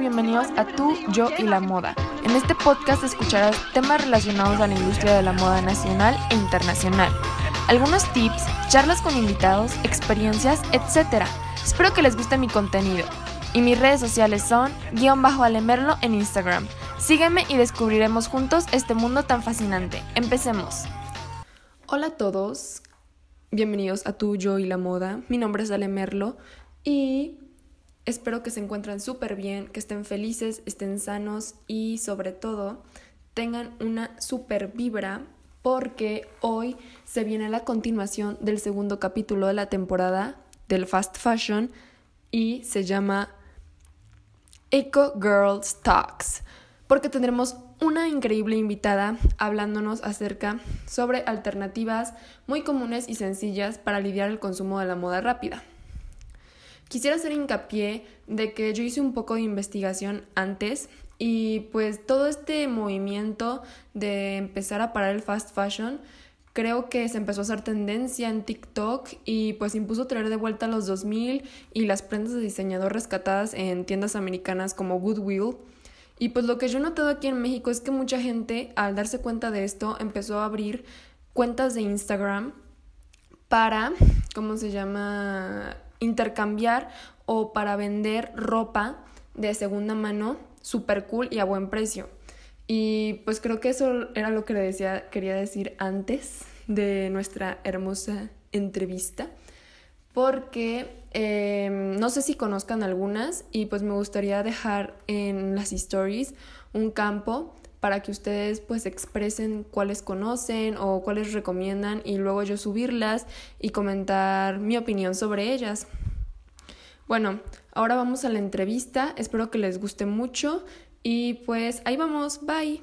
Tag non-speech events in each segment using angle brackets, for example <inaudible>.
bienvenidos a Tú, Yo y la Moda. En este podcast escucharás temas relacionados a la industria de la moda nacional e internacional. Algunos tips, charlas con invitados, experiencias, etc. Espero que les guste mi contenido. Y mis redes sociales son guion bajo alemerlo en Instagram. Sígueme y descubriremos juntos este mundo tan fascinante. Empecemos. Hola a todos, bienvenidos a Tú, Yo y la Moda. Mi nombre es Alemerlo y Espero que se encuentren súper bien, que estén felices, estén sanos y sobre todo tengan una súper vibra porque hoy se viene la continuación del segundo capítulo de la temporada del Fast Fashion y se llama Eco Girls Talks porque tendremos una increíble invitada hablándonos acerca sobre alternativas muy comunes y sencillas para lidiar el consumo de la moda rápida. Quisiera hacer hincapié de que yo hice un poco de investigación antes y pues todo este movimiento de empezar a parar el fast fashion creo que se empezó a hacer tendencia en TikTok y pues impuso traer de vuelta los 2000 y las prendas de diseñador rescatadas en tiendas americanas como Goodwill. Y pues lo que yo he notado aquí en México es que mucha gente al darse cuenta de esto empezó a abrir cuentas de Instagram para, ¿cómo se llama? Intercambiar o para vender ropa de segunda mano super cool y a buen precio. Y pues creo que eso era lo que le decía, quería decir antes de nuestra hermosa entrevista, porque em, no sé si conozcan algunas y pues me gustaría dejar en las stories un campo para que ustedes pues expresen cuáles conocen o cuáles recomiendan y luego yo subirlas y comentar mi opinión sobre ellas. Bueno, ahora vamos a la entrevista, espero que les guste mucho y pues ahí vamos, bye.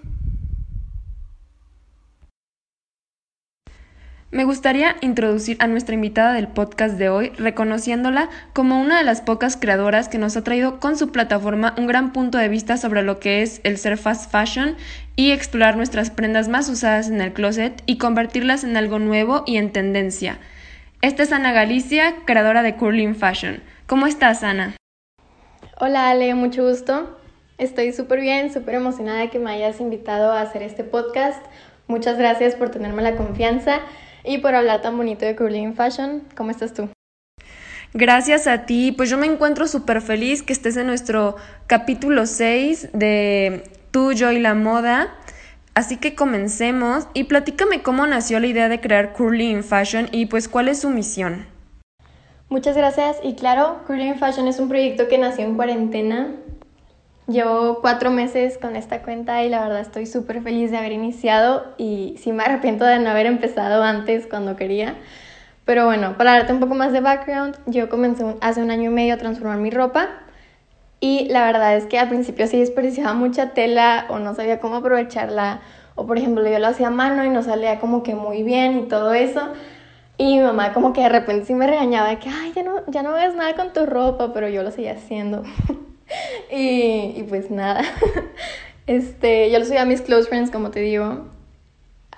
Me gustaría introducir a nuestra invitada del podcast de hoy, reconociéndola como una de las pocas creadoras que nos ha traído con su plataforma un gran punto de vista sobre lo que es el ser fast fashion y explorar nuestras prendas más usadas en el closet y convertirlas en algo nuevo y en tendencia. Esta es Ana Galicia, creadora de Curling Fashion. ¿Cómo estás, Ana? Hola, Ale, mucho gusto. Estoy súper bien, súper emocionada de que me hayas invitado a hacer este podcast. Muchas gracias por tenerme la confianza y por hablar tan bonito de Curling Fashion. ¿Cómo estás tú? Gracias a ti, pues yo me encuentro súper feliz que estés en nuestro capítulo 6 de Tú, yo y la moda. Así que comencemos y platícame cómo nació la idea de crear Curling Fashion y pues cuál es su misión. Muchas gracias y claro, Curling Fashion es un proyecto que nació en cuarentena. Llevo cuatro meses con esta cuenta y la verdad estoy súper feliz de haber iniciado y sí me arrepiento de no haber empezado antes cuando quería. Pero bueno, para darte un poco más de background, yo comencé hace un año y medio a transformar mi ropa y la verdad es que al principio sí desperdiciaba mucha tela o no sabía cómo aprovecharla o por ejemplo yo lo hacía a mano y no salía como que muy bien y todo eso. Y mi mamá como que de repente sí me regañaba de que, ay, ya no, ya no ves nada con tu ropa, pero yo lo seguía haciendo. <laughs> <laughs> y, y, pues nada, <laughs> este, yo lo subía a mis close friends, como te digo.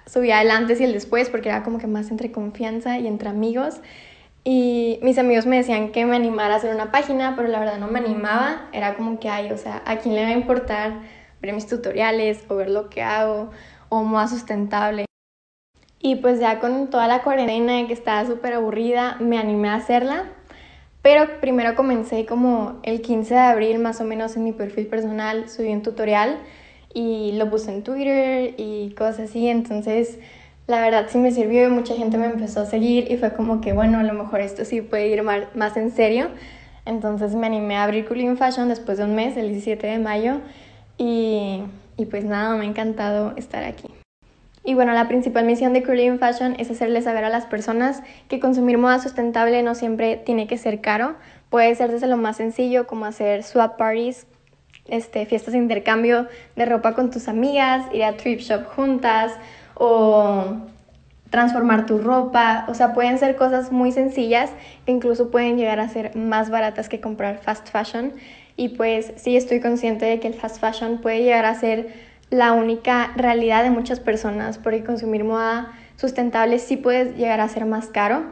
Subía el antes y el después porque era como que más entre confianza y entre amigos. Y mis amigos me decían que me animara a hacer una página, pero la verdad no me animaba. Era como que, ay, o sea, ¿a quién le va a importar ver mis tutoriales o ver lo que hago o más sustentable? Y pues ya con toda la cuarentena que estaba súper aburrida, me animé a hacerla. Pero primero comencé como el 15 de abril más o menos en mi perfil personal, subí un tutorial y lo puse en Twitter y cosas así. Entonces, la verdad sí me sirvió mucha gente me empezó a seguir y fue como que, bueno, a lo mejor esto sí puede ir más en serio. Entonces me animé a abrir Cooling Fashion después de un mes, el 17 de mayo. Y, y pues nada, me ha encantado estar aquí. Y bueno, la principal misión de Curling Fashion es hacerle saber a las personas que consumir moda sustentable no siempre tiene que ser caro. Puede ser desde lo más sencillo como hacer swap parties, este, fiestas de intercambio de ropa con tus amigas, ir a trip shop juntas o transformar tu ropa. O sea, pueden ser cosas muy sencillas que incluso pueden llegar a ser más baratas que comprar fast fashion. Y pues sí estoy consciente de que el fast fashion puede llegar a ser la única realidad de muchas personas, porque consumir moda sustentable sí puede llegar a ser más caro,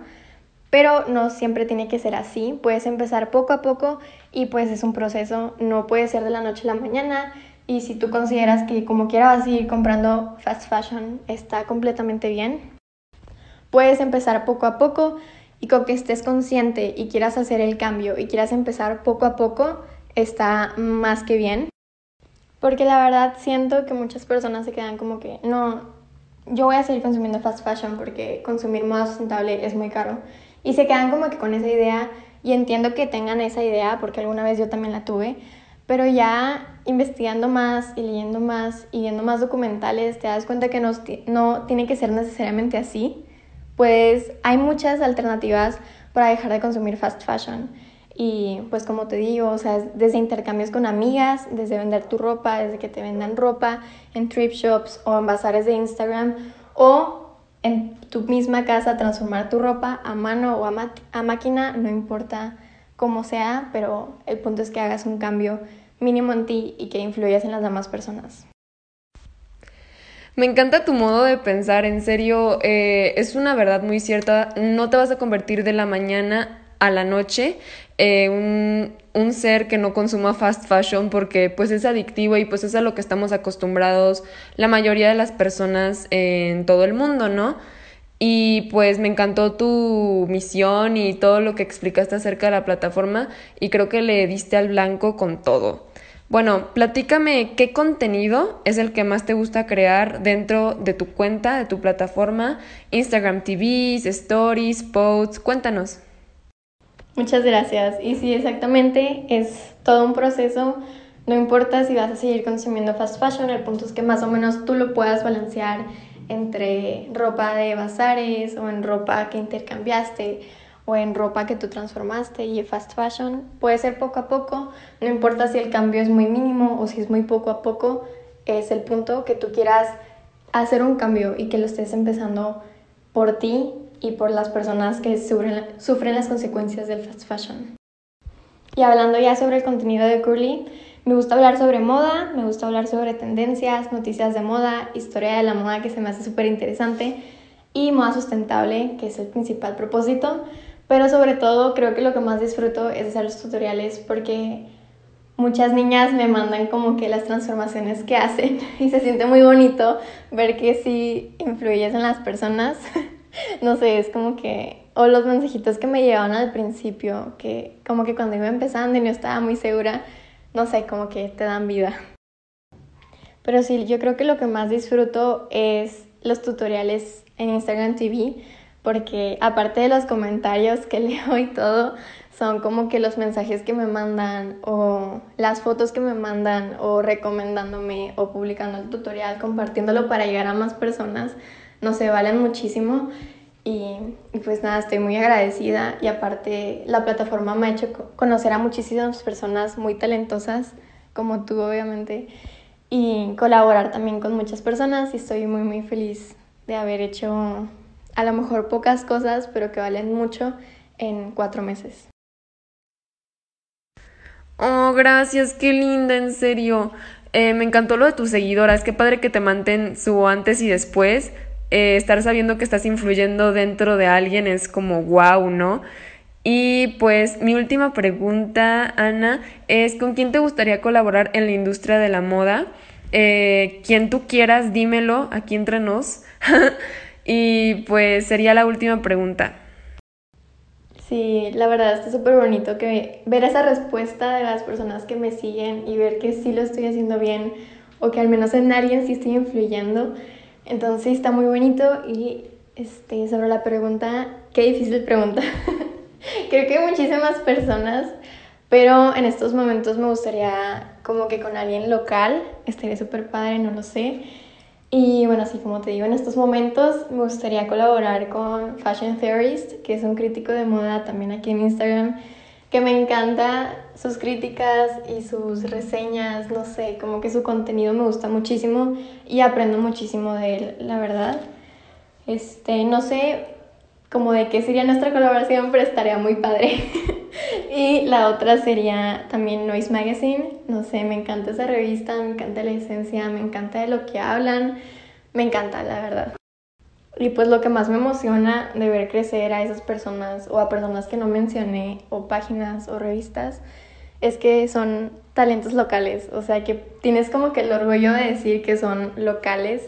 pero no siempre tiene que ser así. Puedes empezar poco a poco y pues es un proceso, no puede ser de la noche a la mañana y si tú consideras que como quiera vas a ir comprando fast fashion está completamente bien. Puedes empezar poco a poco y con que estés consciente y quieras hacer el cambio y quieras empezar poco a poco está más que bien. Porque la verdad siento que muchas personas se quedan como que no, yo voy a seguir consumiendo fast fashion porque consumir moda sustentable es muy caro. Y se quedan como que con esa idea y entiendo que tengan esa idea porque alguna vez yo también la tuve, pero ya investigando más y leyendo más y viendo más documentales te das cuenta que no, no tiene que ser necesariamente así. Pues hay muchas alternativas para dejar de consumir fast fashion. Y pues como te digo, o sea, desde intercambios con amigas, desde vender tu ropa, desde que te vendan ropa en thrift shops o en bazares de Instagram o en tu misma casa transformar tu ropa a mano o a, a máquina, no importa cómo sea, pero el punto es que hagas un cambio mínimo en ti y que influyas en las demás personas. Me encanta tu modo de pensar, en serio, eh, es una verdad muy cierta, no te vas a convertir de la mañana a la noche eh, un, un, ser que no consuma fast fashion porque pues es adictivo y pues es a lo que estamos acostumbrados la mayoría de las personas en todo el mundo, ¿no? Y pues me encantó tu misión y todo lo que explicaste acerca de la plataforma y creo que le diste al blanco con todo. Bueno, platícame qué contenido es el que más te gusta crear dentro de tu cuenta, de tu plataforma, Instagram TVs, Stories, Posts, cuéntanos. Muchas gracias. Y sí, exactamente, es todo un proceso. No importa si vas a seguir consumiendo fast fashion, el punto es que más o menos tú lo puedas balancear entre ropa de bazares o en ropa que intercambiaste o en ropa que tú transformaste y fast fashion. Puede ser poco a poco, no importa si el cambio es muy mínimo o si es muy poco a poco, es el punto que tú quieras hacer un cambio y que lo estés empezando por ti y por las personas que sufren, sufren las consecuencias del fast fashion. Y hablando ya sobre el contenido de Curly, me gusta hablar sobre moda, me gusta hablar sobre tendencias, noticias de moda, historia de la moda que se me hace súper interesante y moda sustentable, que es el principal propósito. Pero sobre todo creo que lo que más disfruto es hacer los tutoriales porque muchas niñas me mandan como que las transformaciones que hacen <laughs> y se siente muy bonito ver que sí influyes en las personas. <laughs> <laughs> no sé, es como que, o los mensajitos que me llevaban al principio, que como que cuando iba empezando y no estaba muy segura, no sé, como que te dan vida. Pero sí, yo creo que lo que más disfruto es los tutoriales en Instagram TV, porque aparte de los comentarios que <laughs> leo y todo, son como que los mensajes que me mandan o las fotos que me mandan o recomendándome o publicando el tutorial, compartiéndolo para llegar a más personas no sé, valen muchísimo. Y, pues nada, estoy muy agradecida y aparte la plataforma me ha hecho conocer a muchísimas personas muy talentosas, como tú obviamente, y colaborar también con muchas personas y estoy muy muy feliz de haber hecho a lo mejor pocas cosas, pero que valen mucho en cuatro meses. Oh, gracias, qué linda, en serio. Eh, me encantó lo de tus seguidoras, qué padre que te manten su antes y después. Eh, estar sabiendo que estás influyendo dentro de alguien es como wow, ¿no? Y pues mi última pregunta, Ana, es ¿con quién te gustaría colaborar en la industria de la moda? Eh, quien tú quieras, dímelo aquí entre nos. <laughs> y pues sería la última pregunta. Sí, la verdad está súper bonito que ver esa respuesta de las personas que me siguen y ver que sí lo estoy haciendo bien o que al menos en alguien sí estoy influyendo. Entonces está muy bonito y este, sobre la pregunta, qué difícil pregunta. <laughs> Creo que muchísimas personas, pero en estos momentos me gustaría como que con alguien local, estaría súper padre, no lo sé. Y bueno, así como te digo, en estos momentos me gustaría colaborar con Fashion Theorist, que es un crítico de moda también aquí en Instagram que me encanta sus críticas y sus reseñas, no sé, como que su contenido me gusta muchísimo y aprendo muchísimo de él, la verdad. Este, no sé como de qué sería nuestra colaboración, pero estaría muy padre. <laughs> y la otra sería también Noise Magazine, no sé, me encanta esa revista, me encanta la esencia, me encanta de lo que hablan, me encanta, la verdad. Y pues lo que más me emociona de ver crecer a esas personas o a personas que no mencioné o páginas o revistas es que son talentos locales, o sea que tienes como que el orgullo de decir que son locales.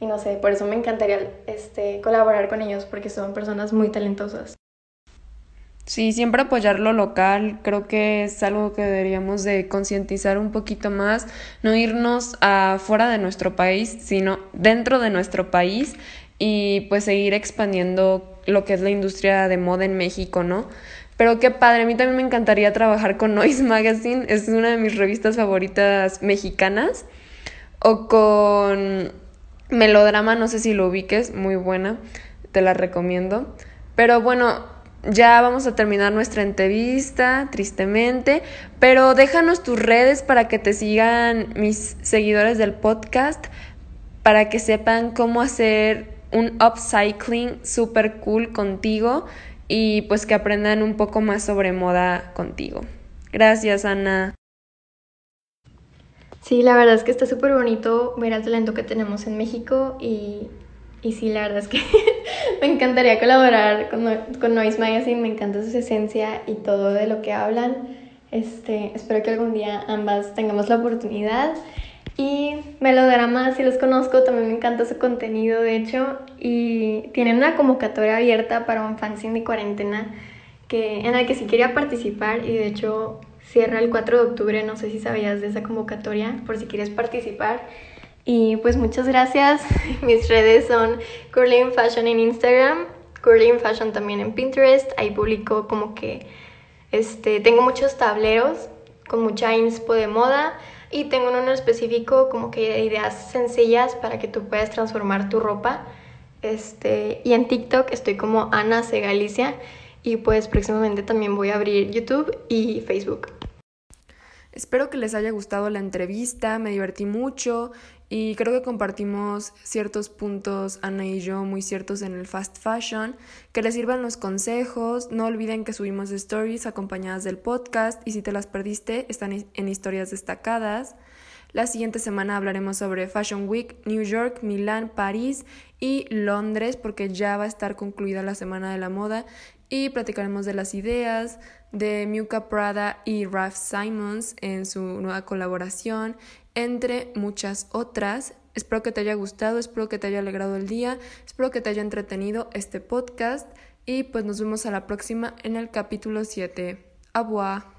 Y no sé, por eso me encantaría este, colaborar con ellos porque son personas muy talentosas. Sí, siempre apoyar lo local, creo que es algo que deberíamos de concientizar un poquito más, no irnos afuera de nuestro país, sino dentro de nuestro país y pues seguir expandiendo lo que es la industria de moda en México, ¿no? Pero qué padre, a mí también me encantaría trabajar con Noise Magazine, es una de mis revistas favoritas mexicanas, o con Melodrama, no sé si lo ubiques, muy buena, te la recomiendo. Pero bueno, ya vamos a terminar nuestra entrevista, tristemente, pero déjanos tus redes para que te sigan mis seguidores del podcast, para que sepan cómo hacer un upcycling super cool contigo y pues que aprendan un poco más sobre moda contigo. Gracias, Ana. Sí, la verdad es que está súper bonito ver el talento que tenemos en México y y sí, la verdad es que <laughs> me encantaría colaborar con, con Noise Magazine, me encanta su esencia y todo de lo que hablan. Este, espero que algún día ambas tengamos la oportunidad. Y Melodrama, si los conozco, también me encanta su contenido, de hecho, y tienen una convocatoria abierta para un fanzine de cuarentena que, en el que sí quería participar y de hecho cierra el 4 de octubre, no sé si sabías de esa convocatoria, por si quieres participar. Y pues muchas gracias. <laughs> Mis redes son Curling Fashion en Instagram, Curling Fashion también en Pinterest. Ahí publico como que este, tengo muchos tableros con mucha inspo de moda y tengo uno específico como que ideas sencillas para que tú puedas transformar tu ropa. Este, y en TikTok estoy como Ana C. Galicia y pues próximamente también voy a abrir YouTube y Facebook. Espero que les haya gustado la entrevista, me divertí mucho y creo que compartimos ciertos puntos, Ana y yo, muy ciertos en el fast fashion. Que les sirvan los consejos. No olviden que subimos stories acompañadas del podcast y si te las perdiste, están en historias destacadas. La siguiente semana hablaremos sobre Fashion Week, New York, Milán, París y Londres, porque ya va a estar concluida la Semana de la Moda y platicaremos de las ideas de Miuka Prada y Ralph Simons en su nueva colaboración entre muchas otras. Espero que te haya gustado, espero que te haya alegrado el día, espero que te haya entretenido este podcast y pues nos vemos a la próxima en el capítulo 7. Abua.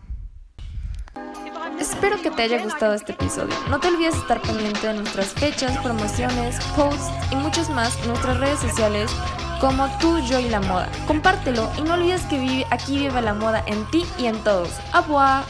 Espero que te haya gustado este episodio. No te olvides estar pendiente de nuestras fechas, promociones, posts y muchos más en nuestras redes sociales como tú, yo y la moda. Compártelo y no olvides que vive, aquí vive la moda en ti y en todos. Abua.